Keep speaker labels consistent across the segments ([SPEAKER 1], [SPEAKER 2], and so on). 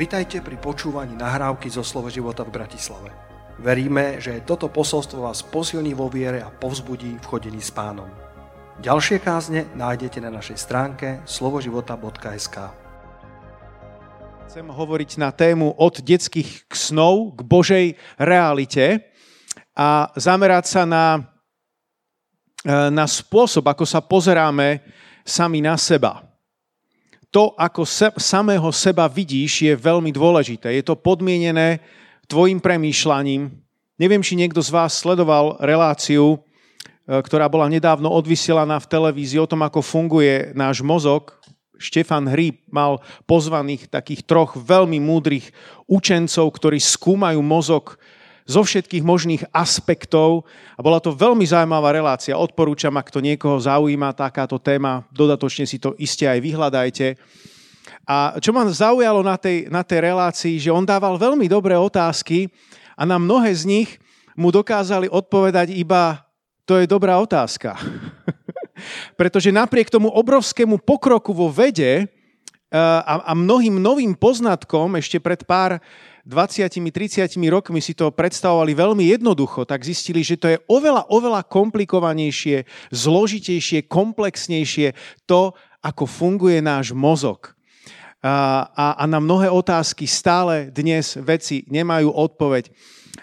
[SPEAKER 1] Vitajte pri počúvaní nahrávky zo Slovo života v Bratislave. Veríme, že toto posolstvo vás posilní vo viere a povzbudí v chodení s pánom. Ďalšie kázne nájdete na našej stránke slovoživota.sk
[SPEAKER 2] Chcem hovoriť na tému od detských snov k Božej realite a zamerať sa na, e, na spôsob, ako sa pozeráme sami na seba to, ako se, samého seba vidíš, je veľmi dôležité. Je to podmienené tvojim premýšľaním. Neviem, či niekto z vás sledoval reláciu, e, ktorá bola nedávno odvysielaná v televízii o tom, ako funguje náš mozog. Štefan Hríb mal pozvaných takých troch veľmi múdrych učencov, ktorí skúmajú mozog zo všetkých možných aspektov a bola to veľmi zaujímavá relácia. Odporúčam, ak to niekoho zaujíma takáto téma, dodatočne si to iste aj vyhľadajte. A čo ma zaujalo na tej, na tej relácii, že on dával veľmi dobré otázky a na mnohé z nich mu dokázali odpovedať iba to je dobrá otázka. Pretože napriek tomu obrovskému pokroku vo vede eh, a, a mnohým novým poznatkom ešte pred pár 20-30 rokmi si to predstavovali veľmi jednoducho, tak zistili, že to je oveľa, oveľa komplikovanejšie, zložitejšie, komplexnejšie to, ako funguje náš mozog. A, a, a na mnohé otázky stále dnes veci nemajú odpoveď.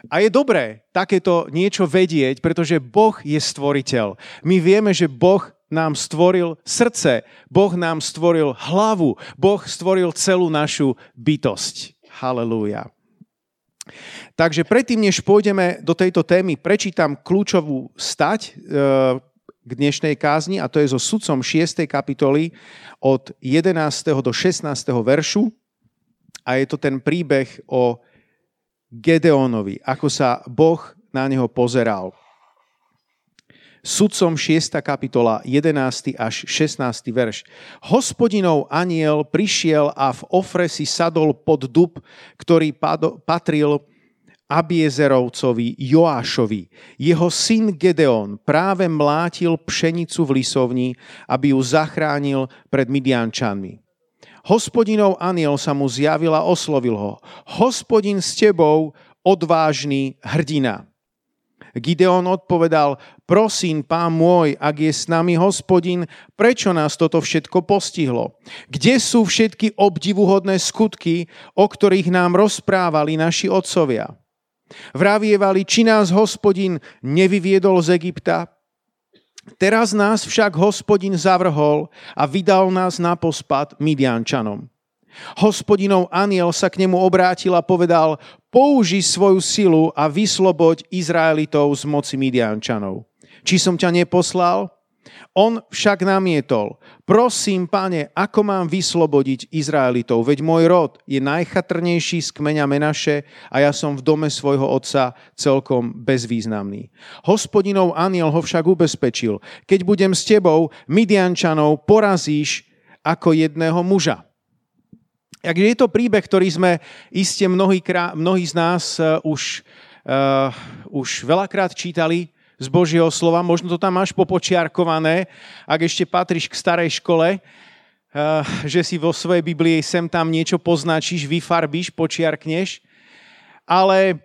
[SPEAKER 2] A je dobré takéto niečo vedieť, pretože Boh je stvoriteľ. My vieme, že Boh nám stvoril srdce, Boh nám stvoril hlavu, Boh stvoril celú našu bytosť. Halelúja. Takže predtým, než pôjdeme do tejto témy, prečítam kľúčovú stať e, k dnešnej kázni a to je so sudcom 6. kapitoly od 11. do 16. veršu a je to ten príbeh o Gedeonovi, ako sa Boh na neho pozeral. Sudcom 6. kapitola 11. až 16. verš. Hospodinov aniel prišiel a v Ofre si sadol pod dub, ktorý patril Abiezerovcovi Joášovi. Jeho syn Gedeon práve mlátil pšenicu v lisovni, aby ju zachránil pred Midiančanmi. Hospodinov aniel sa mu zjavil a oslovil ho. Hospodin s tebou, odvážny hrdina. Gideon odpovedal, prosím, pán môj, ak je s nami hospodin, prečo nás toto všetko postihlo? Kde sú všetky obdivuhodné skutky, o ktorých nám rozprávali naši otcovia? Vravievali, či nás hospodin nevyviedol z Egypta, Teraz nás však hospodin zavrhol a vydal nás na pospad Midiančanom. Hospodinov aniel sa k nemu obrátil a povedal, použi svoju silu a vysloboď Izraelitov z moci Midiančanov. Či som ťa neposlal? On však namietol, prosím, pane, ako mám vyslobodiť Izraelitov, veď môj rod je najchatrnejší z kmeňa Menaše a ja som v dome svojho otca celkom bezvýznamný. Hospodinov aniel ho však ubezpečil, keď budem s tebou, Midiančanov porazíš ako jedného muža. Takže je to príbeh, ktorý sme iste mnohí, mnohí z nás uh, už, uh, už veľakrát čítali z Božieho slova. Možno to tam máš popočiarkované, ak ešte patríš k starej škole, uh, že si vo svojej Biblii sem tam niečo poznačíš, vyfarbíš, počiarkneš. Ale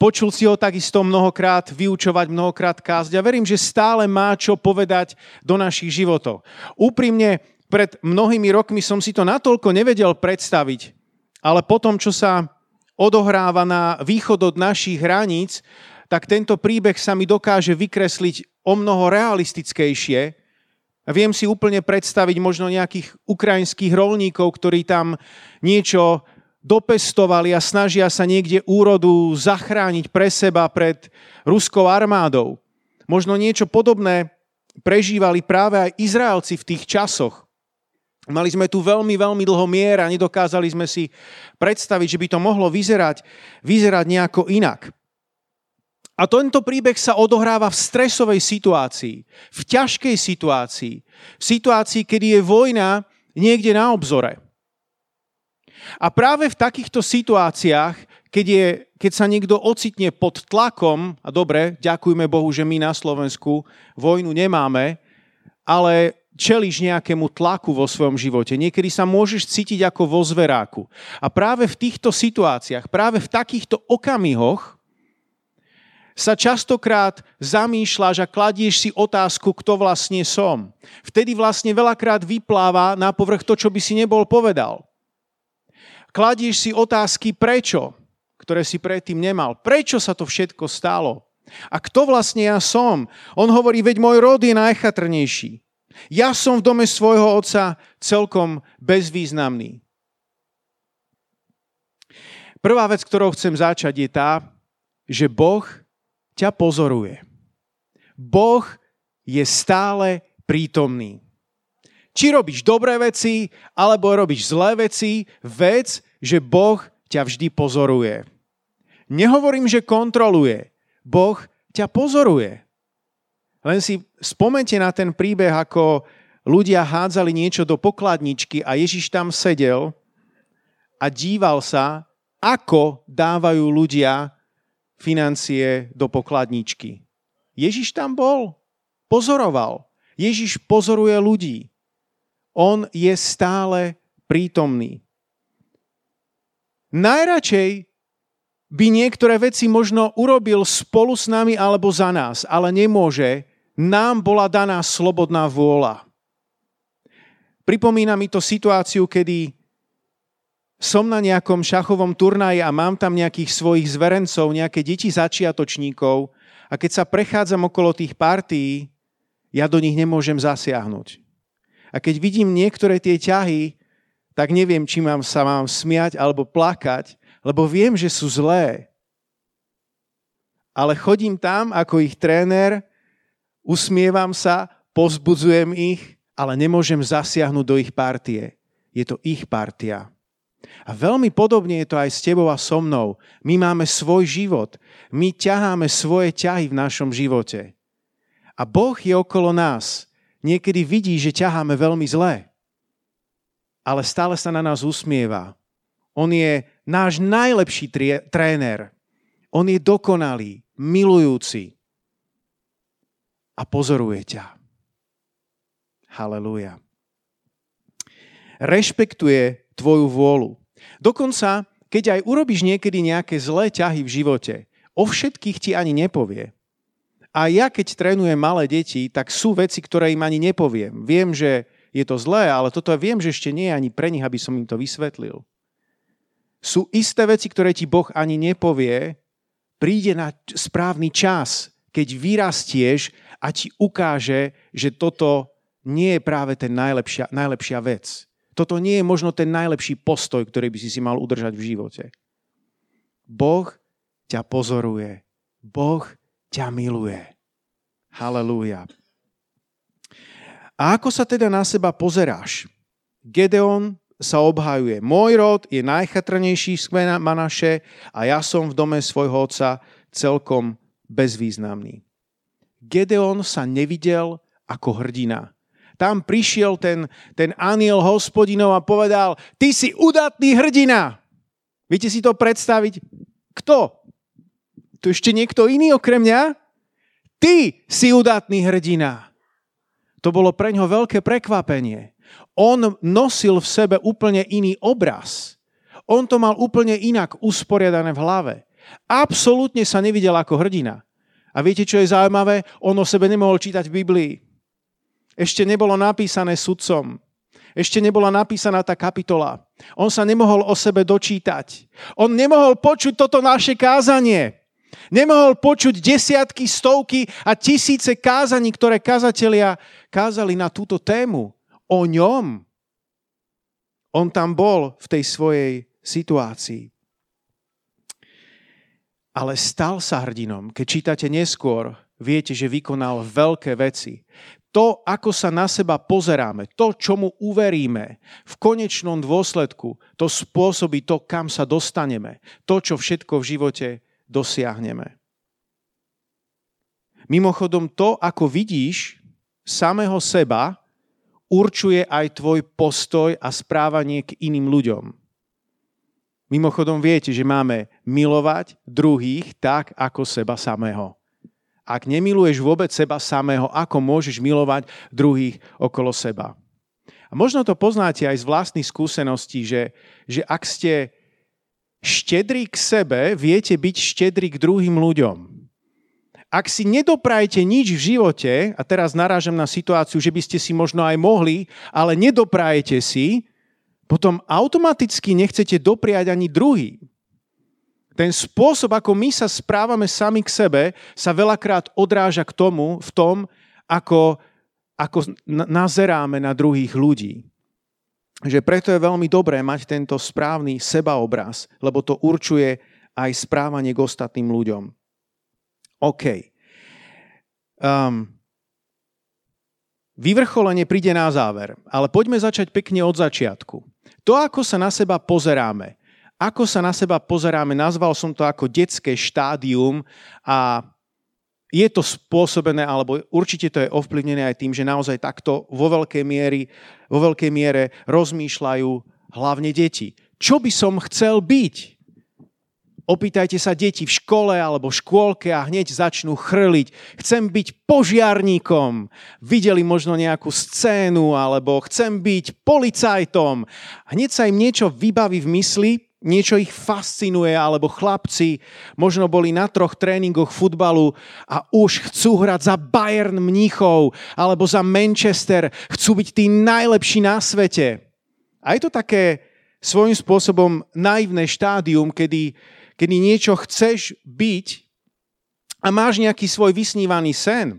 [SPEAKER 2] počul si ho takisto mnohokrát vyučovať, mnohokrát kázť a verím, že stále má čo povedať do našich životov. Úprimne, pred mnohými rokmi som si to natoľko nevedel predstaviť, ale potom, čo sa odohráva na východ od našich hraníc, tak tento príbeh sa mi dokáže vykresliť o mnoho realistickejšie. Viem si úplne predstaviť možno nejakých ukrajinských rolníkov, ktorí tam niečo dopestovali a snažia sa niekde úrodu zachrániť pre seba pred ruskou armádou. Možno niečo podobné prežívali práve aj Izraelci v tých časoch. Mali sme tu veľmi, veľmi dlho mier a nedokázali sme si predstaviť, že by to mohlo vyzerať, vyzerať nejako inak. A tento príbeh sa odohráva v stresovej situácii, v ťažkej situácii, v situácii, kedy je vojna niekde na obzore. A práve v takýchto situáciách, keď, je, keď sa niekto ocitne pod tlakom, a dobre, ďakujme Bohu, že my na Slovensku vojnu nemáme, ale čeliš nejakému tlaku vo svojom živote. Niekedy sa môžeš cítiť ako vo zveráku. A práve v týchto situáciách, práve v takýchto okamihoch sa častokrát zamýšľaš a kladieš si otázku, kto vlastne som. Vtedy vlastne veľakrát vypláva na povrch to, čo by si nebol povedal. Kladieš si otázky prečo, ktoré si predtým nemal. Prečo sa to všetko stalo? A kto vlastne ja som? On hovorí, veď môj rod je najchatrnejší. Ja som v dome svojho otca celkom bezvýznamný. Prvá vec, ktorou chcem začať, je tá, že Boh ťa pozoruje. Boh je stále prítomný. Či robíš dobré veci, alebo robíš zlé veci, vec, že Boh ťa vždy pozoruje. Nehovorím, že kontroluje. Boh ťa pozoruje. Len si spomente na ten príbeh, ako ľudia hádzali niečo do pokladničky a Ježiš tam sedel a díval sa, ako dávajú ľudia financie do pokladničky. Ježiš tam bol, pozoroval. Ježiš pozoruje ľudí. On je stále prítomný. Najradšej by niektoré veci možno urobil spolu s nami alebo za nás, ale nemôže. Nám bola daná slobodná vôľa. Pripomína mi to situáciu, kedy som na nejakom šachovom turnaji a mám tam nejakých svojich zverencov, nejaké deti začiatočníkov a keď sa prechádzam okolo tých partií, ja do nich nemôžem zasiahnuť. A keď vidím niektoré tie ťahy, tak neviem, či mám, sa mám smiať alebo plakať, lebo viem, že sú zlé. Ale chodím tam ako ich tréner, usmievam sa, pozbudzujem ich, ale nemôžem zasiahnuť do ich partie. Je to ich partia. A veľmi podobne je to aj s tebou a so mnou. My máme svoj život. My ťaháme svoje ťahy v našom živote. A Boh je okolo nás. Niekedy vidí, že ťaháme veľmi zle. Ale stále sa na nás usmieva. On je náš najlepší tréner. On je dokonalý, milujúci a pozoruje ťa. Halelúja. Rešpektuje tvoju vôľu. Dokonca, keď aj urobíš niekedy nejaké zlé ťahy v živote, o všetkých ti ani nepovie. A ja, keď trénujem malé deti, tak sú veci, ktoré im ani nepoviem. Viem, že je to zlé, ale toto viem, že ešte nie je ani pre nich, aby som im to vysvetlil. Sú isté veci, ktoré ti Boh ani nepovie, príde na správny čas, keď vyrastieš a ti ukáže, že toto nie je práve ten najlepšia, najlepšia vec. Toto nie je možno ten najlepší postoj, ktorý by si si mal udržať v živote. Boh ťa pozoruje. Boh ťa miluje. Halelúja. A ako sa teda na seba pozeráš? Gedeon sa obhajuje. Môj rod je najchatrnejší z kmena Manaše a ja som v dome svojho otca celkom bezvýznamný. Gedeon sa nevidel ako hrdina tam prišiel ten, ten aniel hospodinov a povedal, ty si udatný hrdina. Viete si to predstaviť? Kto? Tu ešte niekto iný okrem mňa? Ty si udatný hrdina. To bolo pre ňo veľké prekvapenie. On nosil v sebe úplne iný obraz. On to mal úplne inak usporiadané v hlave. Absolútne sa nevidel ako hrdina. A viete, čo je zaujímavé? On o sebe nemohol čítať v Biblii ešte nebolo napísané sudcom. Ešte nebola napísaná tá kapitola. On sa nemohol o sebe dočítať. On nemohol počuť toto naše kázanie. Nemohol počuť desiatky, stovky a tisíce kázaní, ktoré kazatelia kázali na túto tému. O ňom. On tam bol v tej svojej situácii. Ale stal sa hrdinom. Keď čítate neskôr, viete, že vykonal veľké veci to, ako sa na seba pozeráme, to, čomu uveríme, v konečnom dôsledku to spôsobí to, kam sa dostaneme, to, čo všetko v živote dosiahneme. Mimochodom, to, ako vidíš samého seba, určuje aj tvoj postoj a správanie k iným ľuďom. Mimochodom viete, že máme milovať druhých tak, ako seba samého. Ak nemiluješ vôbec seba samého, ako môžeš milovať druhých okolo seba? A možno to poznáte aj z vlastných skúseností, že, že ak ste štedrí k sebe, viete byť štedrí k druhým ľuďom. Ak si nedoprajete nič v živote, a teraz narážam na situáciu, že by ste si možno aj mohli, ale nedoprajete si, potom automaticky nechcete dopriať ani druhý. Ten spôsob, ako my sa správame sami k sebe, sa veľakrát odráža k tomu, v tom, ako, ako nazeráme na druhých ľudí. Že preto je veľmi dobré mať tento správny sebaobraz, lebo to určuje aj správanie k ostatným ľuďom. OK. Um, vyvrcholenie príde na záver, ale poďme začať pekne od začiatku. To, ako sa na seba pozeráme, ako sa na seba pozeráme, nazval som to ako detské štádium a je to spôsobené, alebo určite to je ovplyvnené aj tým, že naozaj takto vo veľkej, miery, vo veľkej miere rozmýšľajú hlavne deti. Čo by som chcel byť? Opýtajte sa deti v škole alebo v škôlke a hneď začnú chrliť. Chcem byť požiarníkom. Videli možno nejakú scénu alebo chcem byť policajtom. Hneď sa im niečo vybaví v mysli niečo ich fascinuje, alebo chlapci možno boli na troch tréningoch futbalu a už chcú hrať za Bayern Mníchov alebo za Manchester, chcú byť tí najlepší na svete. A je to také svojím spôsobom naivné štádium, kedy, kedy niečo chceš byť a máš nejaký svoj vysnívaný sen.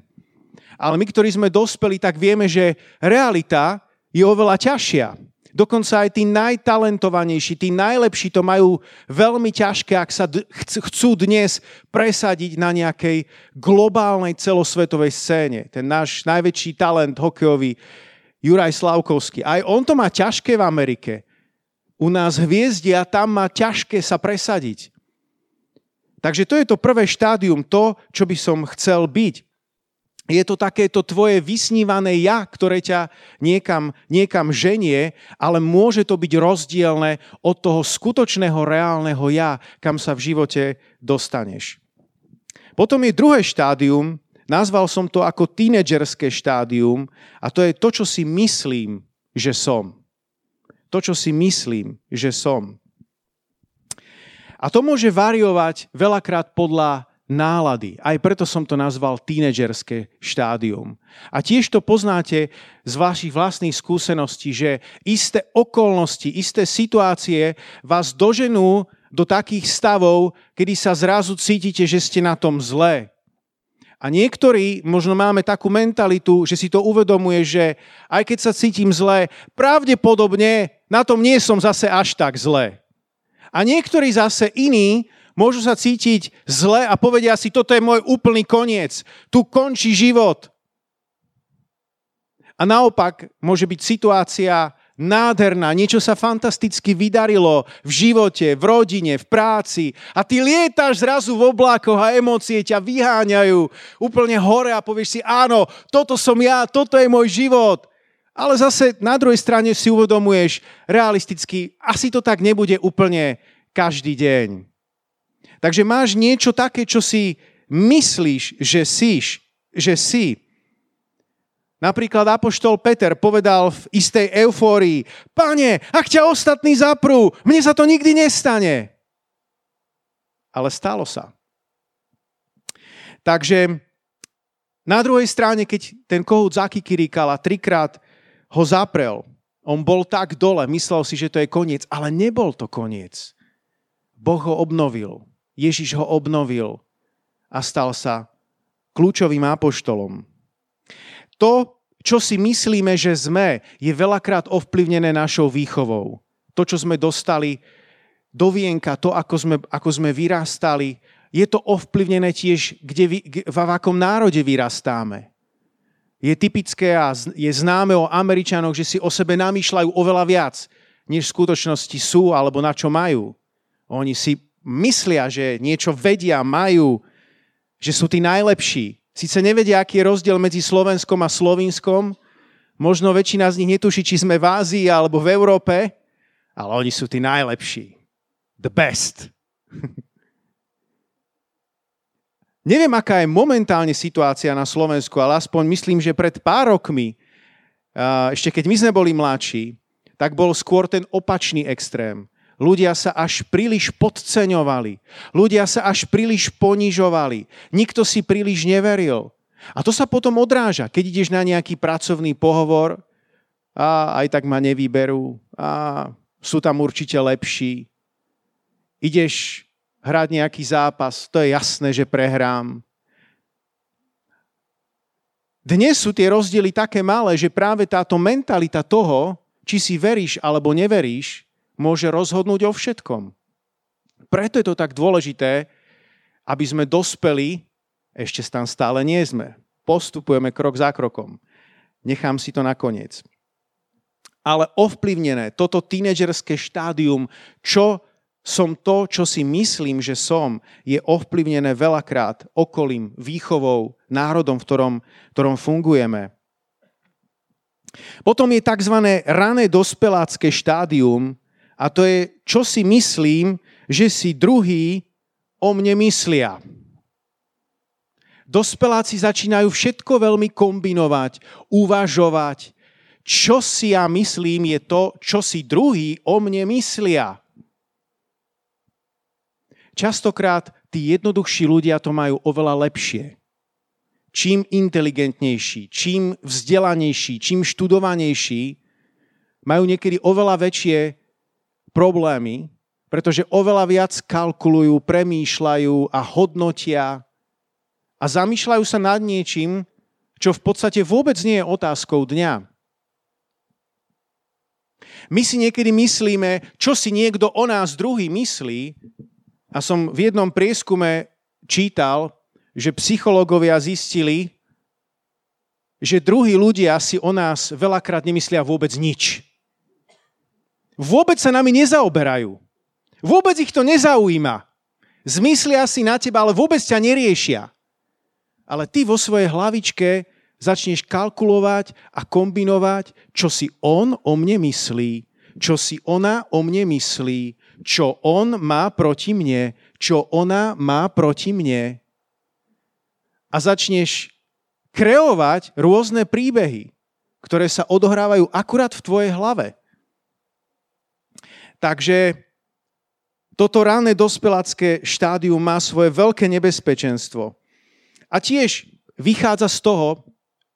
[SPEAKER 2] Ale my, ktorí sme dospeli, tak vieme, že realita je oveľa ťažšia. Dokonca aj tí najtalentovanejší, tí najlepší to majú veľmi ťažké, ak sa chcú dnes presadiť na nejakej globálnej celosvetovej scéne. Ten náš najväčší talent hokejový, Juraj Slavkovský, aj on to má ťažké v Amerike. U nás hviezdi a tam má ťažké sa presadiť. Takže to je to prvé štádium, to, čo by som chcel byť je to takéto tvoje vysnívané ja, ktoré ťa niekam, niekam ženie, ale môže to byť rozdielne od toho skutočného reálneho ja, kam sa v živote dostaneš. Potom je druhé štádium, nazval som to ako tínedžerské štádium a to je to, čo si myslím, že som. To, čo si myslím, že som. A to môže variovať veľakrát podľa nálady. Aj preto som to nazval tínedžerské štádium. A tiež to poznáte z vašich vlastných skúseností, že isté okolnosti, isté situácie vás doženú do takých stavov, kedy sa zrazu cítite, že ste na tom zlé. A niektorí možno máme takú mentalitu, že si to uvedomuje, že aj keď sa cítim zle, pravdepodobne na tom nie som zase až tak zle. A niektorí zase iní môžu sa cítiť zle a povedia si, toto je môj úplný koniec. Tu končí život. A naopak môže byť situácia nádherná, niečo sa fantasticky vydarilo v živote, v rodine, v práci a ty lietáš zrazu v oblákoch a emócie ťa vyháňajú úplne hore a povieš si, áno, toto som ja, toto je môj život. Ale zase na druhej strane si uvedomuješ realisticky, asi to tak nebude úplne každý deň. Takže máš niečo také, čo si myslíš, že si, že si. Napríklad Apoštol Peter povedal v istej eufórii, pane, ak ťa ostatní zaprú, mne sa to nikdy nestane. Ale stalo sa. Takže na druhej strane, keď ten kohút zakikiríkal a trikrát ho zaprel, on bol tak dole, myslel si, že to je koniec, ale nebol to koniec. Boh ho obnovil. Ježiš ho obnovil a stal sa kľúčovým apoštolom. To, čo si myslíme, že sme, je veľakrát ovplyvnené našou výchovou. To, čo sme dostali do vienka, to, ako sme, ako sme vyrastali, je to ovplyvnené tiež, kde, v, v akom národe vyrastáme. Je typické a je známe o Američanoch, že si o sebe namýšľajú oveľa viac, než v skutočnosti sú alebo na čo majú. Oni si myslia, že niečo vedia, majú, že sú tí najlepší. Sice nevedia, aký je rozdiel medzi Slovenskom a Slovinskom, možno väčšina z nich netuší, či sme v Ázii alebo v Európe, ale oni sú tí najlepší. The best. Neviem, aká je momentálne situácia na Slovensku, ale aspoň myslím, že pred pár rokmi, ešte keď my sme boli mladší, tak bol skôr ten opačný extrém. Ľudia sa až príliš podceňovali. Ľudia sa až príliš ponižovali. Nikto si príliš neveril. A to sa potom odráža, keď ideš na nejaký pracovný pohovor a aj tak ma nevyberú a sú tam určite lepší. Ideš hrať nejaký zápas, to je jasné, že prehrám. Dnes sú tie rozdiely také malé, že práve táto mentalita toho, či si veríš alebo neveríš, môže rozhodnúť o všetkom. Preto je to tak dôležité, aby sme dospeli, ešte tam stále nie sme. Postupujeme krok za krokom. Nechám si to nakoniec. Ale ovplyvnené toto tínedžerské štádium, čo som to, čo si myslím, že som, je ovplyvnené veľakrát okolím, výchovou, národom, v ktorom, v ktorom fungujeme. Potom je tzv. rané dospelácké štádium a to je, čo si myslím, že si druhý o mne myslia. Dospeláci začínajú všetko veľmi kombinovať, uvažovať. Čo si ja myslím je to, čo si druhý o mne myslia. Častokrát tí jednoduchší ľudia to majú oveľa lepšie. Čím inteligentnejší, čím vzdelanejší, čím študovanejší, majú niekedy oveľa väčšie problémy, pretože oveľa viac kalkulujú, premýšľajú a hodnotia a zamýšľajú sa nad niečím, čo v podstate vôbec nie je otázkou dňa. My si niekedy myslíme, čo si niekto o nás druhý myslí, a som v jednom prieskume čítal, že psychológovia zistili, že druhí ľudia si o nás veľakrát nemyslia vôbec nič. Vôbec sa nami nezaoberajú. Vôbec ich to nezaujíma. Zmyslia si na teba, ale vôbec ťa neriešia. Ale ty vo svojej hlavičke začneš kalkulovať a kombinovať, čo si on o mne myslí, čo si ona o mne myslí, čo on má proti mne, čo ona má proti mne. A začneš kreovať rôzne príbehy, ktoré sa odohrávajú akurát v tvojej hlave. Takže toto ranné dospelácké štádium má svoje veľké nebezpečenstvo. A tiež vychádza z toho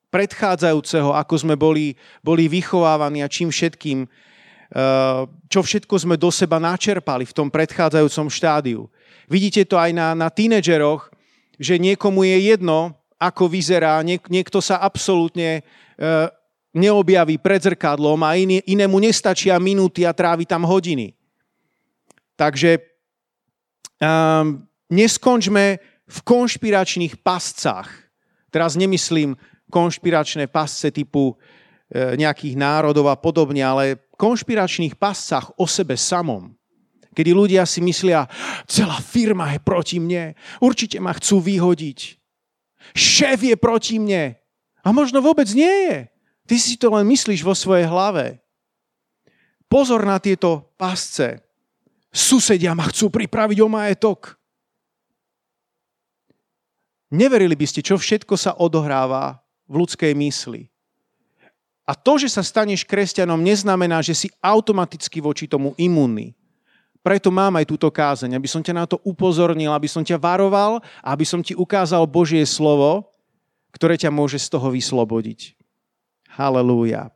[SPEAKER 2] predchádzajúceho, ako sme boli, boli vychovávaní a čím všetkým Eh, čo všetko sme do seba načerpali v tom predchádzajúcom štádiu. Vidíte to aj na, na tínedžeroch, že niekomu je jedno, ako vyzerá, niek- niekto sa absolútne e, neobjaví pred zrkadlom a iný, inému nestačia minúty a trávi tam hodiny. Takže um, neskončme v konšpiračných pascách. Teraz nemyslím konšpiračné pasce typu e, nejakých národov a podobne, ale konšpiračných pascách o sebe samom, kedy ľudia si myslia, celá firma je proti mne, určite ma chcú vyhodiť. Šéf je proti mne. A možno vôbec nie je. Ty si to len myslíš vo svojej hlave. Pozor na tieto pasce. Susedia ma chcú pripraviť o majetok. Neverili by ste, čo všetko sa odohráva v ľudskej mysli. A to, že sa staneš kresťanom, neznamená, že si automaticky voči tomu imunný. Preto mám aj túto kázeň, aby som ťa na to upozornil, aby som ťa varoval a aby som ti ukázal Božie slovo, ktoré ťa môže z toho vyslobodiť. Halelúja.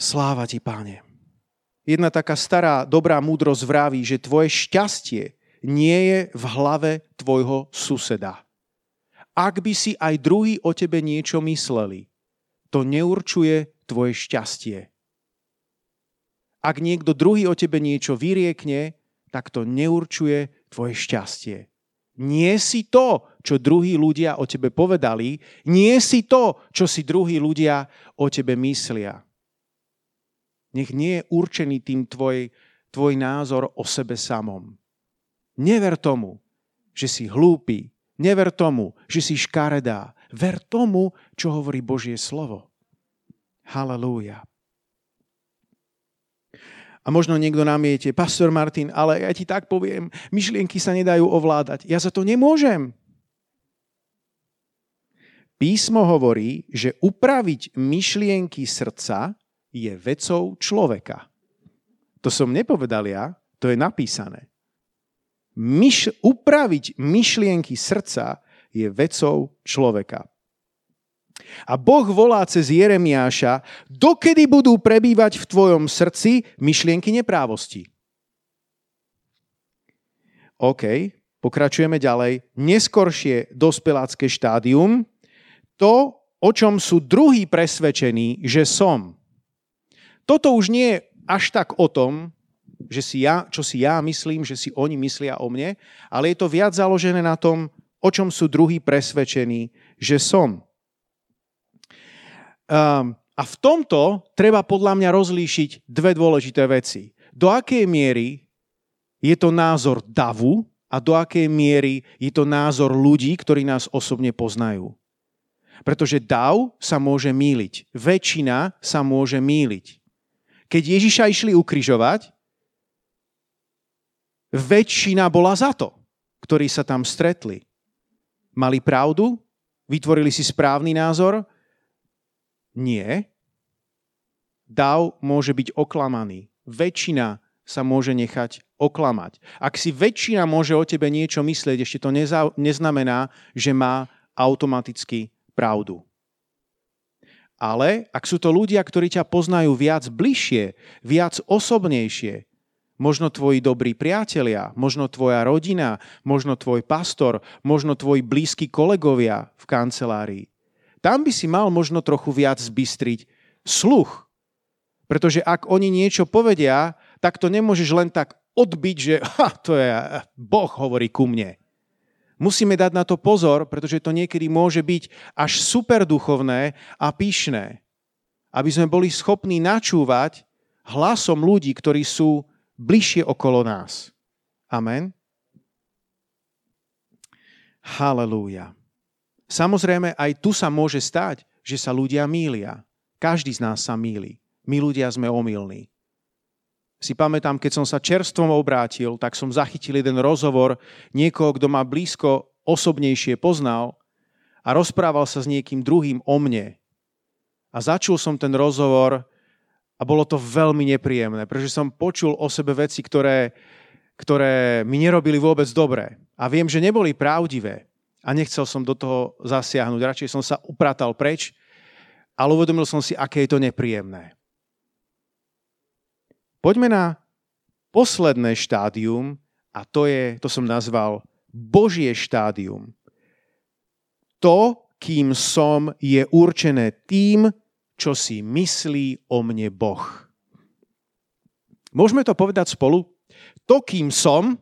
[SPEAKER 2] Sláva ti, páne. Jedna taká stará, dobrá múdrosť vraví, že tvoje šťastie nie je v hlave tvojho suseda ak by si aj druhý o tebe niečo mysleli, to neurčuje tvoje šťastie. Ak niekto druhý o tebe niečo vyriekne, tak to neurčuje tvoje šťastie. Nie si to, čo druhí ľudia o tebe povedali, nie si to, čo si druhí ľudia o tebe myslia. Nech nie je určený tým tvoj, tvoj názor o sebe samom. Never tomu, že si hlúpy, Never tomu, že si škaredá. Ver tomu, čo hovorí Božie slovo. Halelúja. A možno niekto namiete, pastor Martin, ale ja ti tak poviem, myšlienky sa nedajú ovládať. Ja za to nemôžem. Písmo hovorí, že upraviť myšlienky srdca je vecou človeka. To som nepovedal ja, to je napísané. Myš, upraviť myšlienky srdca je vecou človeka. A Boh volá cez Jeremiáša, dokedy budú prebývať v tvojom srdci myšlienky neprávosti. OK, pokračujeme ďalej. Neskoršie dospelácké štádium, to, o čom sú druhí presvedčení, že som. Toto už nie je až tak o tom, že si ja, čo si ja myslím, že si oni myslia o mne, ale je to viac založené na tom, o čom sú druhí presvedčení, že som. Um, a v tomto treba podľa mňa rozlíšiť dve dôležité veci. Do akej miery je to názor davu a do akej miery je to názor ľudí, ktorí nás osobne poznajú. Pretože dav sa môže míliť. Väčšina sa môže míliť. Keď Ježiša išli ukrižovať, väčšina bola za to, ktorí sa tam stretli. Mali pravdu? Vytvorili si správny názor? Nie. Dav môže byť oklamaný. Väčšina sa môže nechať oklamať. Ak si väčšina môže o tebe niečo myslieť, ešte to neza- neznamená, že má automaticky pravdu. Ale ak sú to ľudia, ktorí ťa poznajú viac bližšie, viac osobnejšie, možno tvoji dobrí priatelia, možno tvoja rodina, možno tvoj pastor, možno tvoji blízki kolegovia v kancelárii, tam by si mal možno trochu viac zbystriť sluch. Pretože ak oni niečo povedia, tak to nemôžeš len tak odbiť, že ha, to je, Boh hovorí ku mne. Musíme dať na to pozor, pretože to niekedy môže byť až super duchovné a pyšné. Aby sme boli schopní načúvať hlasom ľudí, ktorí sú bližšie okolo nás. Amen. Halelúja. Samozrejme, aj tu sa môže stať, že sa ľudia mília. Každý z nás sa míli. My ľudia sme omylní. Si pamätám, keď som sa čerstvom obrátil, tak som zachytil jeden rozhovor niekoho, kto ma blízko osobnejšie poznal a rozprával sa s niekým druhým o mne. A začul som ten rozhovor a bolo to veľmi nepríjemné, pretože som počul o sebe veci, ktoré, ktoré mi nerobili vôbec dobre. A viem, že neboli pravdivé a nechcel som do toho zasiahnuť. Radšej som sa upratal preč, ale uvedomil som si, aké je to nepríjemné. Poďme na posledné štádium a to je, to som nazval Božie štádium. To, kým som, je určené tým, čo si myslí o mne Boh. Môžeme to povedať spolu? To, kým som,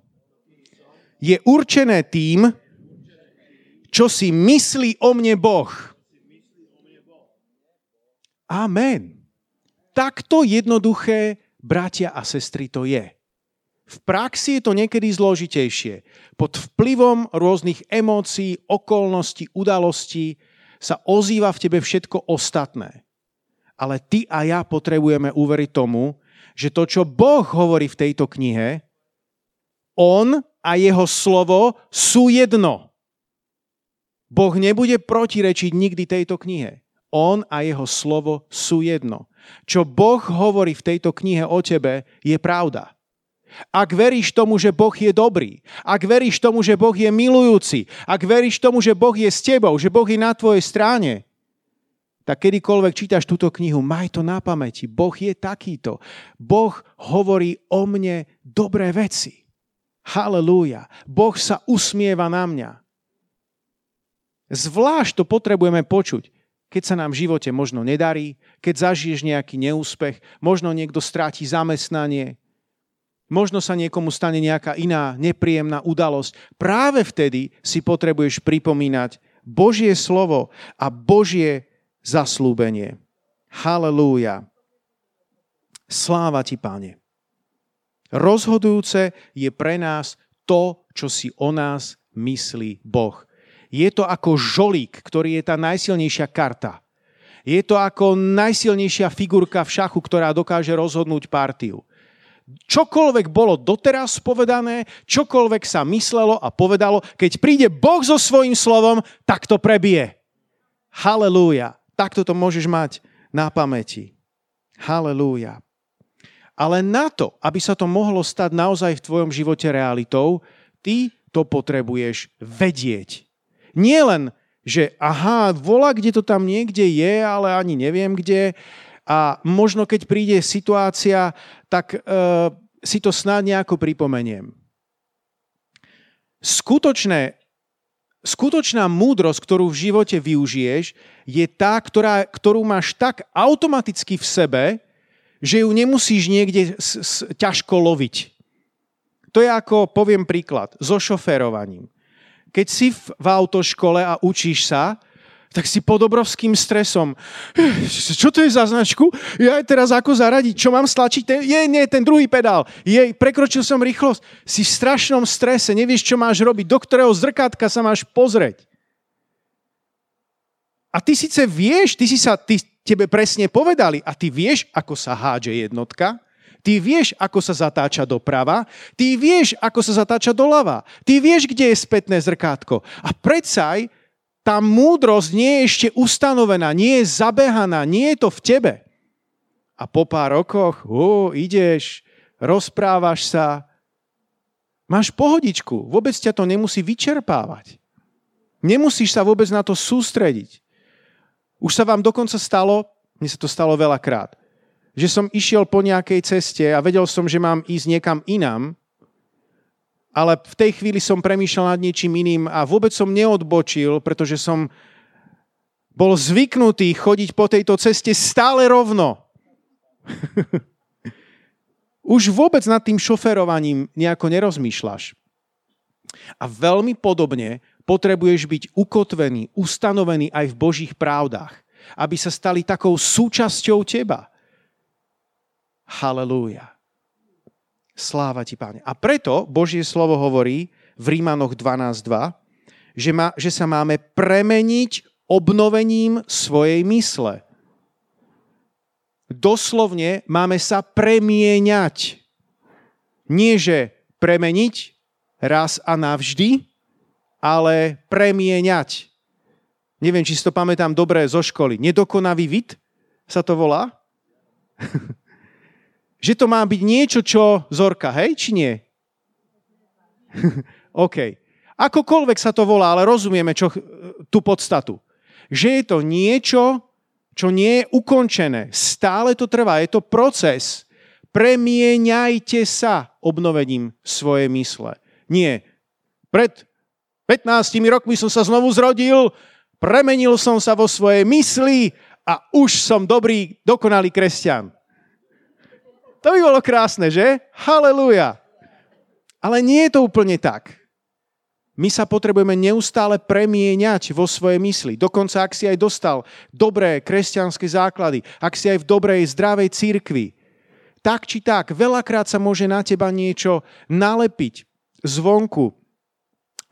[SPEAKER 2] je určené tým, čo si myslí o mne Boh. Amen. Takto jednoduché, bratia a sestry, to je. V praxi je to niekedy zložitejšie. Pod vplyvom rôznych emócií, okolností, udalostí sa ozýva v tebe všetko ostatné. Ale ty a ja potrebujeme uveriť tomu, že to, čo Boh hovorí v tejto knihe, On a jeho slovo sú jedno. Boh nebude protirečiť nikdy tejto knihe. On a jeho slovo sú jedno. Čo Boh hovorí v tejto knihe o tebe, je pravda. Ak veríš tomu, že Boh je dobrý, ak veríš tomu, že Boh je milujúci, ak veríš tomu, že Boh je s tebou, že Boh je na tvojej strane, tak kedykoľvek čítaš túto knihu, maj to na pamäti. Boh je takýto. Boh hovorí o mne dobré veci. Halelúja. Boh sa usmieva na mňa. Zvlášť to potrebujeme počuť, keď sa nám v živote možno nedarí, keď zažiješ nejaký neúspech, možno niekto stráti zamestnanie, možno sa niekomu stane nejaká iná nepríjemná udalosť. Práve vtedy si potrebuješ pripomínať Božie slovo a Božie zaslúbenie. Halelúja. Sláva ti, Pane. Rozhodujúce je pre nás to, čo si o nás myslí Boh. Je to ako žolík, ktorý je tá najsilnejšia karta. Je to ako najsilnejšia figurka v šachu, ktorá dokáže rozhodnúť partiu. čokoľvek bolo doteraz povedané, čokoľvek sa myslelo a povedalo, keď príde Boh so svojím slovom, tak to prebije. Halelúja. Takto to môžeš mať na pamäti. Halelúja. Ale na to, aby sa to mohlo stať naozaj v tvojom živote realitou, ty to potrebuješ vedieť. Nie len, že aha, volá, kde to tam niekde je, ale ani neviem kde. A možno keď príde situácia, tak e, si to snad nejako pripomeniem. Skutočné, skutočná múdrosť, ktorú v živote využiješ, je tá, ktorá, ktorú máš tak automaticky v sebe, že ju nemusíš niekde s, s, ťažko loviť. To je ako, poviem príklad, so šoférovaním. Keď si v, autoškole a učíš sa, tak si pod obrovským stresom. Čo to je za značku? Ja teraz ako zaradiť? Čo mám stlačiť? Ten, je, nie, ten druhý pedál. Je, prekročil som rýchlosť. Si v strašnom strese, nevieš, čo máš robiť, do ktorého zrkadka sa máš pozrieť. A ty síce vieš, ty si sa, ty, tebe presne povedali a ty vieš, ako sa hádže jednotka, ty vieš, ako sa zatáča doprava, ty vieš, ako sa zatáča doľava, ty vieš, kde je spätné zrkátko. A predsa aj tá múdrosť nie je ešte ustanovená, nie je zabehaná, nie je to v tebe. A po pár rokoch, ó, ideš, rozprávaš sa, máš pohodičku, vôbec ťa to nemusí vyčerpávať. Nemusíš sa vôbec na to sústrediť. Už sa vám dokonca stalo, mne sa to stalo veľakrát, že som išiel po nejakej ceste a vedel som, že mám ísť niekam inám, ale v tej chvíli som premýšľal nad niečím iným a vôbec som neodbočil, pretože som bol zvyknutý chodiť po tejto ceste stále rovno. Už vôbec nad tým šoferovaním nejako nerozmýšľaš. A veľmi podobne potrebuješ byť ukotvený, ustanovený aj v Božích pravdách, aby sa stali takou súčasťou teba. Halelúja. Sláva ti, páne. A preto Božie slovo hovorí v Rímanoch 12.2, že, že sa máme premeniť obnovením svojej mysle. Doslovne máme sa premieňať. Nie, že premeniť raz a navždy, ale premieňať. Neviem, či si to pamätám dobre zo školy. Nedokonavý vid sa to volá? že to má byť niečo, čo zorka, hej, či nie? OK. Akokoľvek sa to volá, ale rozumieme čo, tú podstatu. Že je to niečo, čo nie je ukončené. Stále to trvá. Je to proces. Premieňajte sa obnovením svojej mysle. Nie. Pred 15 rokmi som sa znovu zrodil, premenil som sa vo svojej mysli a už som dobrý, dokonalý kresťan. To by bolo krásne, že? Halelúja. Ale nie je to úplne tak. My sa potrebujeme neustále premieňať vo svojej mysli. Dokonca, ak si aj dostal dobré kresťanské základy, ak si aj v dobrej, zdravej církvi, tak či tak, veľakrát sa môže na teba niečo nalepiť zvonku,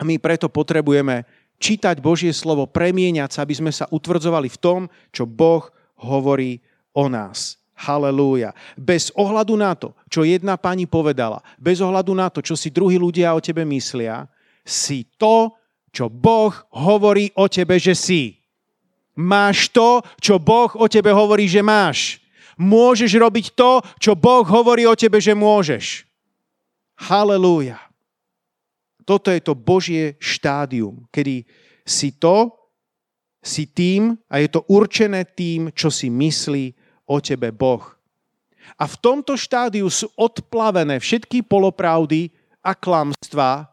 [SPEAKER 2] my preto potrebujeme čítať Božie slovo, premieňať sa, aby sme sa utvrdzovali v tom, čo Boh hovorí o nás. Halelúja. Bez ohľadu na to, čo jedna pani povedala, bez ohľadu na to, čo si druhí ľudia o tebe myslia, si to, čo Boh hovorí o tebe, že si. Máš to, čo Boh o tebe hovorí, že máš. Môžeš robiť to, čo Boh hovorí o tebe, že môžeš. Halelúja. Toto je to Božie štádium, kedy si to, si tým a je to určené tým, čo si myslí o tebe Boh. A v tomto štádiu sú odplavené všetky polopravdy a klamstvá,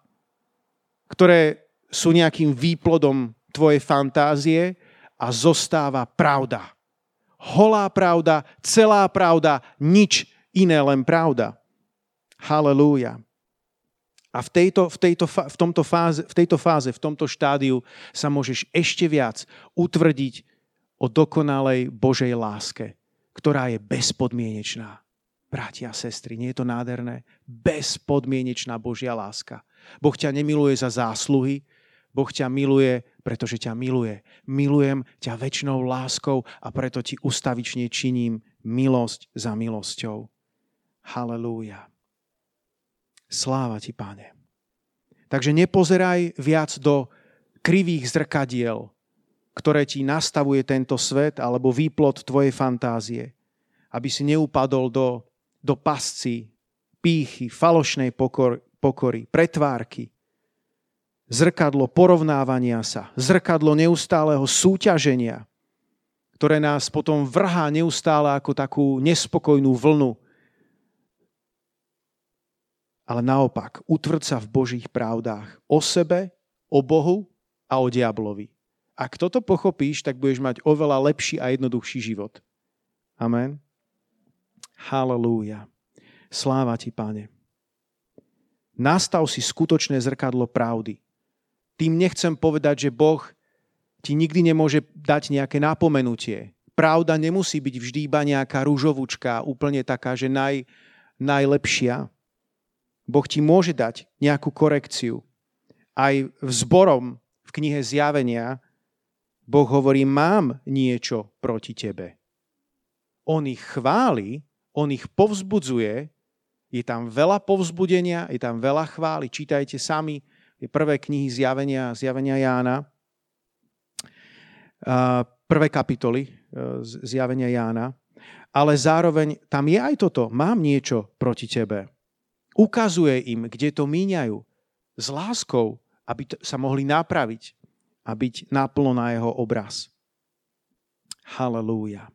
[SPEAKER 2] ktoré sú nejakým výplodom tvojej fantázie a zostáva pravda. Holá pravda, celá pravda, nič iné, len pravda. Halelúja. A v, tejto, v, tejto, v, tomto fáze, v tejto fáze, v tomto štádiu sa môžeš ešte viac utvrdiť o dokonalej Božej láske, ktorá je bezpodmienečná. Bratia a sestry, nie je to nádherné? Bezpodmienečná Božia láska. Boh ťa nemiluje za zásluhy, Boh ťa miluje, pretože ťa miluje. Milujem ťa väčšnou láskou a preto ti ustavične činím milosť za milosťou. Halelúja. Sláva ti, Pane. Takže nepozeraj viac do krivých zrkadiel, ktoré ti nastavuje tento svet alebo výplot tvojej fantázie, aby si neupadol do, do pasci, pýchy, falošnej pokor, pokory, pretvárky, zrkadlo porovnávania sa, zrkadlo neustáleho súťaženia, ktoré nás potom vrhá neustále ako takú nespokojnú vlnu ale naopak utvrd sa v Božích pravdách o sebe, o Bohu a o diablovi. Ak toto pochopíš, tak budeš mať oveľa lepší a jednoduchší život. Amen. Halelúja. Sláva ti, Pane. Nastav si skutočné zrkadlo pravdy. Tým nechcem povedať, že Boh ti nikdy nemôže dať nejaké napomenutie. Pravda nemusí byť vždy iba nejaká rúžovúčka, úplne taká, že naj, najlepšia. Boh ti môže dať nejakú korekciu. Aj v zborom v knihe Zjavenia Boh hovorí, mám niečo proti tebe. On ich chváli, on ich povzbudzuje, je tam veľa povzbudenia, je tam veľa chvály. Čítajte sami je prvé knihy Zjavenia, Zjavenia Jána, prvé kapitoly e, Zjavenia Jána, ale zároveň tam je aj toto, mám niečo proti tebe. Ukazuje im, kde to míňajú. S láskou, aby sa mohli napraviť a byť naplno na jeho obraz. Halelúja.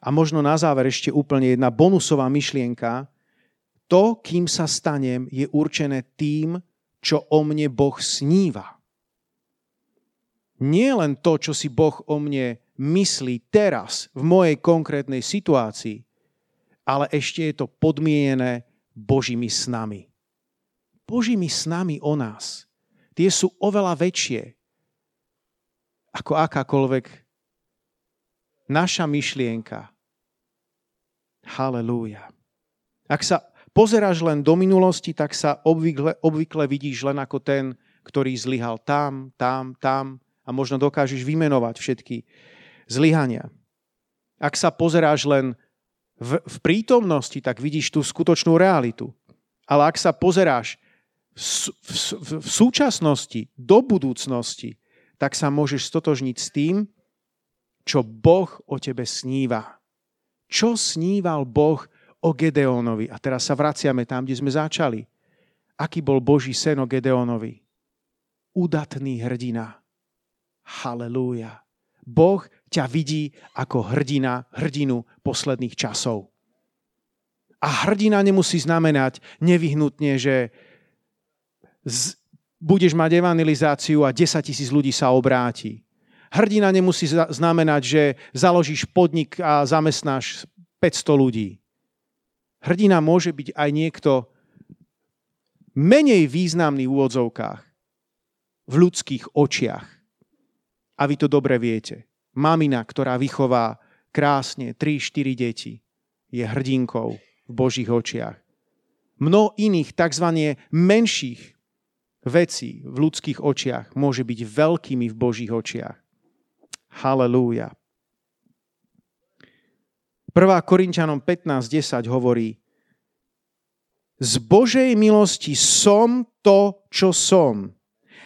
[SPEAKER 2] A možno na záver ešte úplne jedna bonusová myšlienka. To, kým sa stanem, je určené tým, čo o mne Boh sníva. Nie len to, čo si Boh o mne myslí teraz v mojej konkrétnej situácii, ale ešte je to podmienené Božími snami. Božími snami o nás. Tie sú oveľa väčšie ako akákoľvek naša myšlienka. Halelúja. Ak sa pozeráš len do minulosti, tak sa obvykle, obvykle vidíš len ako ten, ktorý zlyhal tam, tam, tam a možno dokážeš vymenovať všetky zlyhania. Ak sa pozeráš len v, v prítomnosti, tak vidíš tú skutočnú realitu. Ale ak sa pozeráš v, v, v, súčasnosti, do budúcnosti, tak sa môžeš stotožniť s tým, čo Boh o tebe sníva. Čo sníval Boh o Gedeónovi? A teraz sa vraciame tam, kde sme začali. Aký bol Boží sen o Gedeónovi? Udatný hrdina. Halelúja. Boh ťa vidí ako hrdina, hrdinu posledných časov. A hrdina nemusí znamenať nevyhnutne, že budeš mať evangelizáciu a 10 tisíc ľudí sa obráti. Hrdina nemusí znamenať, že založíš podnik a zamestnáš 500 ľudí. Hrdina môže byť aj niekto menej významný v úvodzovkách, v ľudských očiach. A vy to dobre viete mamina, ktorá vychová krásne 3-4 deti, je hrdinkou v Božích očiach. Mno iných tzv. menších vecí v ľudských očiach môže byť veľkými v Božích očiach. Halelúja. 1. Korinčanom 15.10 hovorí Z Božej milosti som to, čo som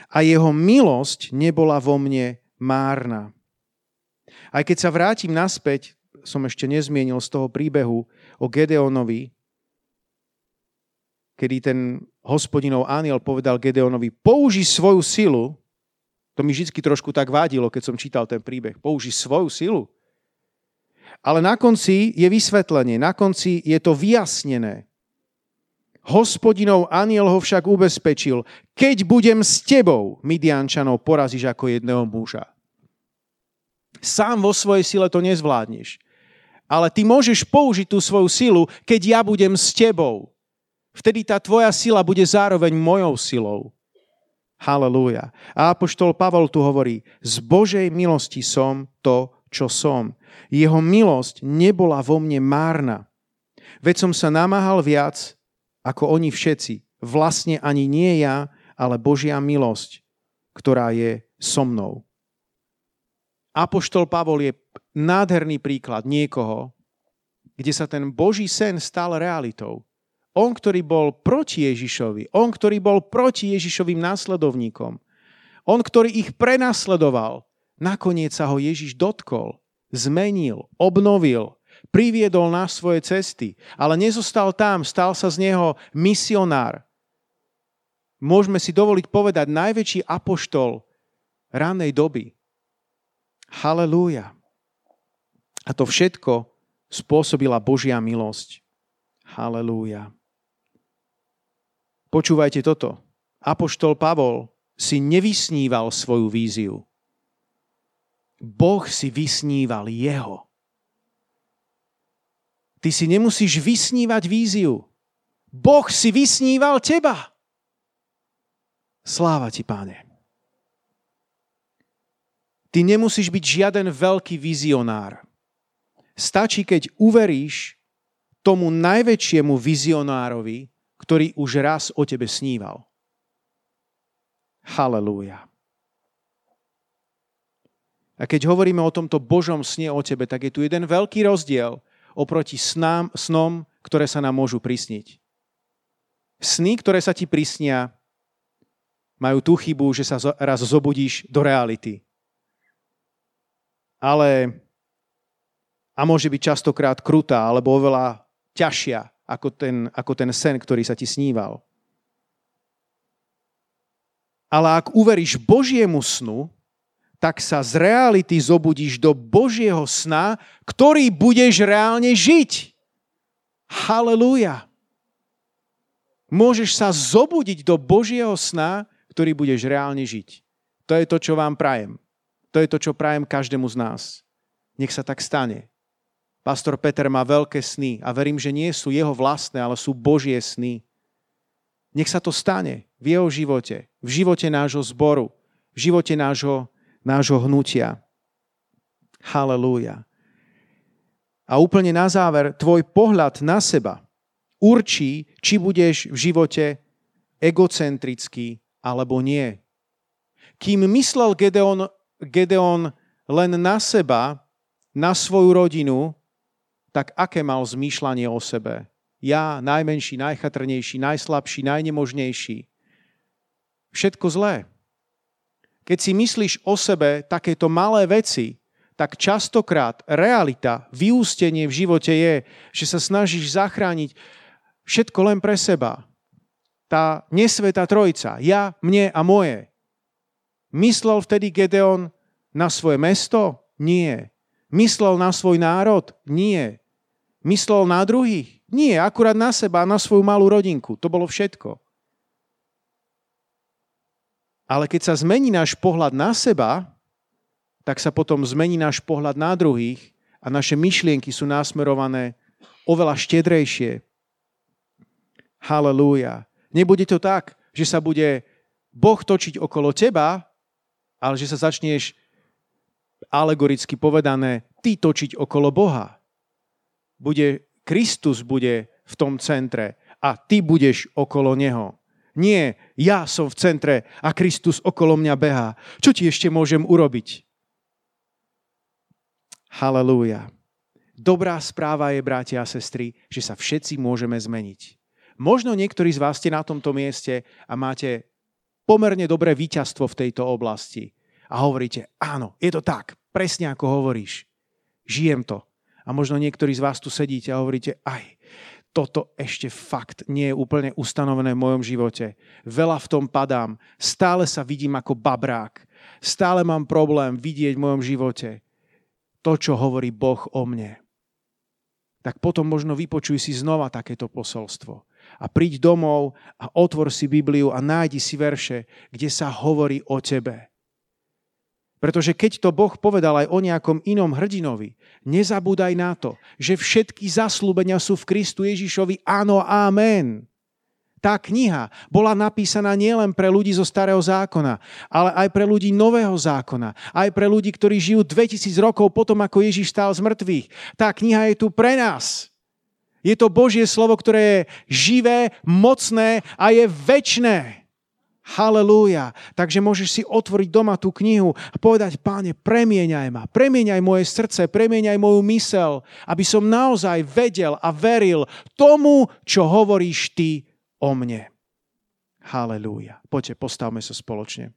[SPEAKER 2] a jeho milosť nebola vo mne márna. Aj keď sa vrátim naspäť, som ešte nezmienil z toho príbehu o Gedeonovi, kedy ten hospodinov aniel povedal Gedeonovi, použi svoju silu, to mi vždy trošku tak vádilo, keď som čítal ten príbeh, použi svoju silu. Ale na konci je vysvetlenie, na konci je to vyjasnené. Hospodinov aniel ho však ubezpečil, keď budem s tebou, Midiančanov porazíš ako jedného muža. Sám vo svojej sile to nezvládneš. Ale ty môžeš použiť tú svoju silu, keď ja budem s tebou. Vtedy tá tvoja sila bude zároveň mojou silou. Halelúja. A apoštol Pavol tu hovorí, z Božej milosti som to, čo som. Jeho milosť nebola vo mne márna. Veď som sa namáhal viac, ako oni všetci. Vlastne ani nie ja, ale Božia milosť, ktorá je so mnou. Apoštol Pavol je nádherný príklad niekoho, kde sa ten Boží sen stal realitou. On, ktorý bol proti Ježišovi, on, ktorý bol proti Ježišovým následovníkom, on, ktorý ich prenasledoval, nakoniec sa ho Ježiš dotkol, zmenil, obnovil, priviedol na svoje cesty, ale nezostal tam, stal sa z neho misionár. Môžeme si dovoliť povedať najväčší apoštol ranej doby. Halelúja. A to všetko spôsobila Božia milosť. Halelúja. Počúvajte toto. Apoštol Pavol si nevysníval svoju víziu. Boh si vysníval jeho. Ty si nemusíš vysnívať víziu. Boh si vysníval teba. Sláva ti, páne. Ty nemusíš byť žiaden veľký vizionár. Stačí, keď uveríš tomu najväčšiemu vizionárovi, ktorý už raz o tebe sníval. Halelúja. A keď hovoríme o tomto Božom sne o tebe, tak je tu jeden veľký rozdiel oproti snám, snom, ktoré sa nám môžu prisniť. Sny, ktoré sa ti prisnia, majú tú chybu, že sa raz zobudíš do reality. Ale a môže byť častokrát krutá alebo oveľa ťažšia ako ten, ako ten sen, ktorý sa ti sníval. Ale ak uveríš Božiemu snu, tak sa z reality zobudíš do Božieho sna, ktorý budeš reálne žiť. Halelúja. Môžeš sa zobudiť do Božieho sna, ktorý budeš reálne žiť. To je to, čo vám prajem. To je to, čo prajem každému z nás. Nech sa tak stane. Pastor Peter má veľké sny a verím, že nie sú jeho vlastné, ale sú Božie sny. Nech sa to stane v jeho živote, v živote nášho zboru, v živote nášho, nášho hnutia. Halelúja. A úplne na záver, tvoj pohľad na seba určí, či budeš v živote egocentrický alebo nie. Kým myslel Gedeon, Gedeon len na seba, na svoju rodinu, tak aké mal zmýšľanie o sebe? Ja, najmenší, najchatrnejší, najslabší, najnemožnejší. Všetko zlé. Keď si myslíš o sebe takéto malé veci, tak častokrát realita, vyústenie v živote je, že sa snažíš zachrániť všetko len pre seba. Tá nesvetá trojica, ja, mne a moje. Myslel vtedy Gedeon na svoje mesto? Nie. Myslel na svoj národ? Nie. Myslel na druhých? Nie, akurát na seba, na svoju malú rodinku. To bolo všetko. Ale keď sa zmení náš pohľad na seba, tak sa potom zmení náš pohľad na druhých a naše myšlienky sú nasmerované oveľa štedrejšie. Halelúja. Nebude to tak, že sa bude Boh točiť okolo teba, ale že sa začneš alegoricky povedané ty točiť okolo Boha bude, Kristus bude v tom centre a ty budeš okolo neho. Nie, ja som v centre a Kristus okolo mňa behá. Čo ti ešte môžem urobiť? Halelúja. Dobrá správa je, bratia a sestry, že sa všetci môžeme zmeniť. Možno niektorí z vás ste na tomto mieste a máte pomerne dobré víťazstvo v tejto oblasti. A hovoríte, áno, je to tak, presne ako hovoríš. Žijem to. A možno niektorí z vás tu sedíte a hovoríte, aj, toto ešte fakt nie je úplne ustanovené v mojom živote. Veľa v tom padám. Stále sa vidím ako babrák. Stále mám problém vidieť v mojom živote to, čo hovorí Boh o mne. Tak potom možno vypočuj si znova takéto posolstvo. A príď domov a otvor si Bibliu a nájdi si verše, kde sa hovorí o tebe. Pretože keď to Boh povedal aj o nejakom inom hrdinovi, nezabúdaj na to, že všetky zaslúbenia sú v Kristu Ježišovi áno, amen. Tá kniha bola napísaná nielen pre ľudí zo starého zákona, ale aj pre ľudí nového zákona, aj pre ľudí, ktorí žijú 2000 rokov potom, ako Ježiš stál z mŕtvych. Tá kniha je tu pre nás. Je to Božie slovo, ktoré je živé, mocné a je väčné. Halelúja. Takže môžeš si otvoriť doma tú knihu a povedať, páne, premieňaj ma, premieňaj moje srdce, premieňaj moju mysel, aby som naozaj vedel a veril tomu, čo hovoríš ty o mne. Halelúja. Poďte, postavme sa spoločne.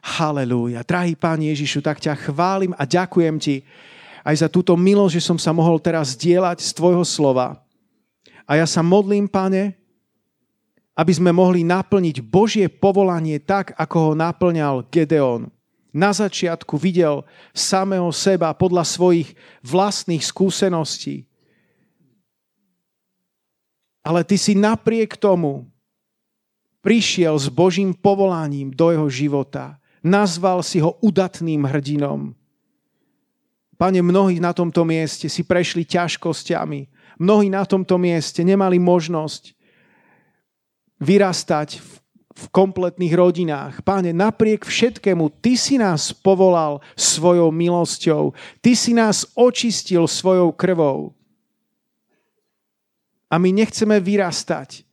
[SPEAKER 2] Halelúja. Drahý Pán Ježišu, tak ťa chválim a ďakujem Ti aj za túto milosť, že som sa mohol teraz dielať z Tvojho slova. A ja sa modlím, Pane, aby sme mohli naplniť Božie povolanie tak, ako ho naplňal Gedeon. Na začiatku videl samého seba podľa svojich vlastných skúseností. Ale ty si napriek tomu prišiel s Božím povolaním do jeho života. Nazval si ho udatným hrdinom. Pane, mnohí na tomto mieste si prešli ťažkosťami. Mnohí na tomto mieste nemali možnosť vyrastať v, v kompletných rodinách. Páne, napriek všetkému, Ty si nás povolal svojou milosťou. Ty si nás očistil svojou krvou. A my nechceme vyrastať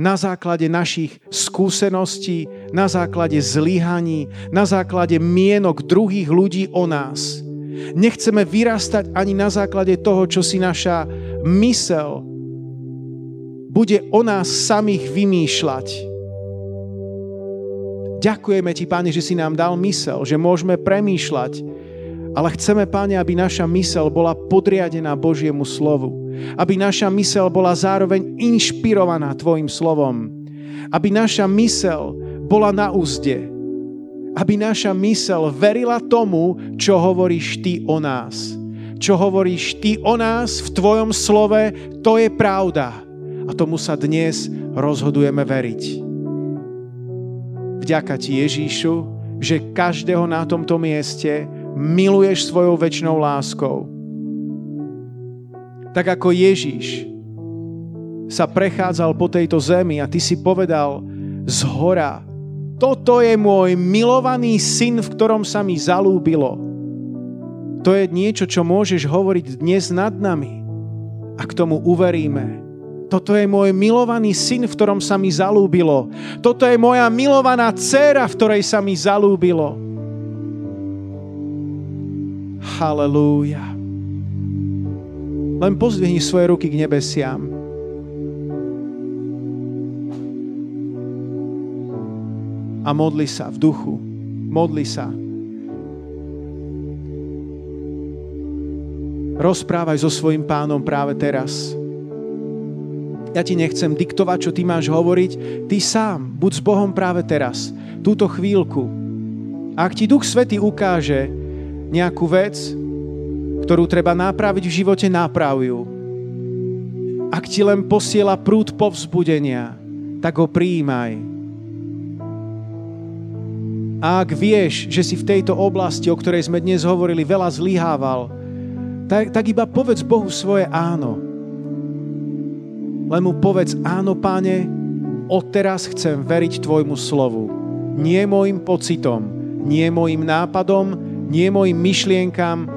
[SPEAKER 2] na základe našich skúseností, na základe zlyhaní, na základe mienok druhých ľudí o nás. Nechceme vyrastať ani na základe toho, čo si naša mysel bude o nás samých vymýšľať. Ďakujeme Ti, Pane, že si nám dal mysel, že môžeme premýšľať, ale chceme, Pane, aby naša mysel bola podriadená Božiemu slovu aby naša mysel bola zároveň inšpirovaná Tvojim slovom. Aby naša mysel bola na úzde. Aby naša mysel verila tomu, čo hovoríš Ty o nás. Čo hovoríš Ty o nás v Tvojom slove, to je pravda. A tomu sa dnes rozhodujeme veriť. Vďaka Ti, Ježíšu, že každého na tomto mieste miluješ svojou väčšnou láskou tak ako Ježíš sa prechádzal po tejto zemi a ty si povedal z hora, toto je môj milovaný syn, v ktorom sa mi zalúbilo. To je niečo, čo môžeš hovoriť dnes nad nami. A k tomu uveríme. Toto je môj milovaný syn, v ktorom sa mi zalúbilo. Toto je moja milovaná dcéra, v ktorej sa mi zalúbilo. Halelúja. Len pozdvihni svoje ruky k nebesiam. A modli sa v duchu. Modli sa. Rozprávaj so svojim pánom práve teraz. Ja ti nechcem diktovať, čo ty máš hovoriť. Ty sám, buď s Bohom práve teraz, túto chvíľku. A ak ti Duch Svety ukáže nejakú vec, ktorú treba nápraviť v živote, nápravujú. Ak ti len posiela prúd povzbudenia, tak ho prijímaj. A ak vieš, že si v tejto oblasti, o ktorej sme dnes hovorili, veľa zlyhával, tak, tak iba povedz Bohu svoje áno. Len mu povedz áno, páne, odteraz chcem veriť tvojmu slovu. Nie môjim pocitom, nie môjim nápadom, nie môjim myšlienkam,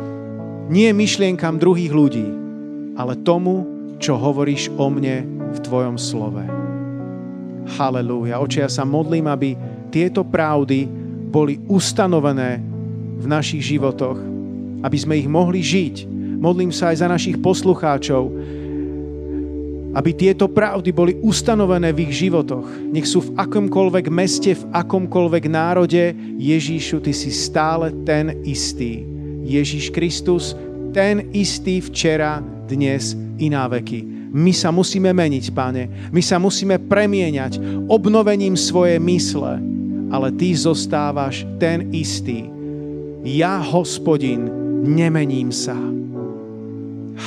[SPEAKER 2] nie myšlienkam druhých ľudí, ale tomu, čo hovoríš o mne v Tvojom slove. Halelúja. Oče, ja sa modlím, aby tieto pravdy boli ustanovené v našich životoch, aby sme ich mohli žiť. Modlím sa aj za našich poslucháčov, aby tieto pravdy boli ustanovené v ich životoch. Nech sú v akomkoľvek meste, v akomkoľvek národe. Ježíšu, Ty si stále ten istý. Ježiš Kristus, ten istý včera, dnes i na veky. My sa musíme meniť, Pane. My sa musíme premieňať obnovením svojej mysle. Ale Ty zostávaš ten istý. Ja, hospodin, nemením sa.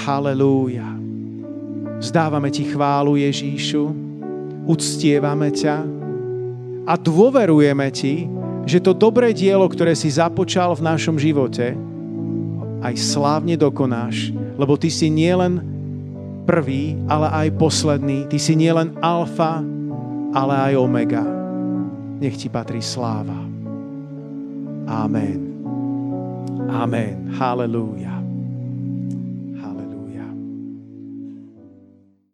[SPEAKER 2] Halelúja. Zdávame Ti chválu, Ježíšu. Uctievame ťa a dôverujeme Ti, že to dobré dielo, ktoré si započal v našom živote, aj slávne dokonáš, lebo ty si nielen prvý, ale aj posledný. Ty si nielen alfa, ale aj omega. Nech ti patrí sláva. Amen. Amen. Halelúja.